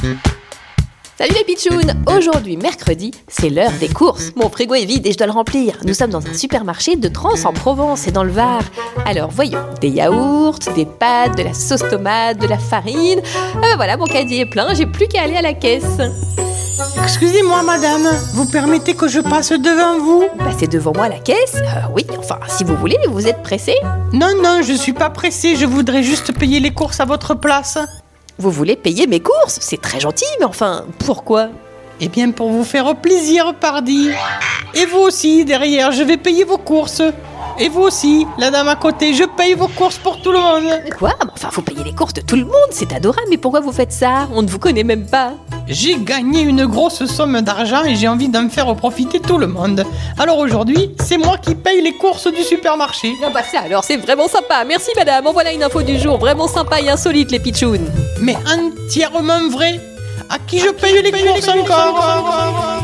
Salut les pitchouns Aujourd'hui, mercredi, c'est l'heure des courses. Mon frigo est vide et je dois le remplir. Nous sommes dans un supermarché de Trans en Provence et dans le Var. Alors voyons, des yaourts, des pâtes, de la sauce tomate, de la farine. Ah bah voilà, mon caddie est plein, j'ai plus qu'à aller à la caisse. Excusez-moi, madame, vous permettez que je passe devant vous? Passez devant moi à la caisse? Euh, Oui, enfin, si vous voulez, vous êtes pressé Non, non, je suis pas pressé, je voudrais juste payer les courses à votre place. Vous voulez payer mes courses C'est très gentil, mais enfin, pourquoi? Eh bien, pour vous faire plaisir, pardi. Et vous aussi, derrière, je vais payer vos courses. Et vous aussi, la dame à côté, je paye vos courses pour tout le monde. Quoi? Mais Enfin, faut payer les courses de tout le monde, c'est adorable, mais pourquoi vous faites ça? On ne vous connaît même pas. J'ai gagné une grosse somme d'argent et j'ai envie d'en faire profiter tout le monde. Alors aujourd'hui, c'est moi qui paye les courses du supermarché. Ah bah ça alors, c'est vraiment sympa. Merci madame, en voilà une info du jour, vraiment sympa et insolite les pitchouns. Mais entièrement vrai. À qui je paye les courses encore?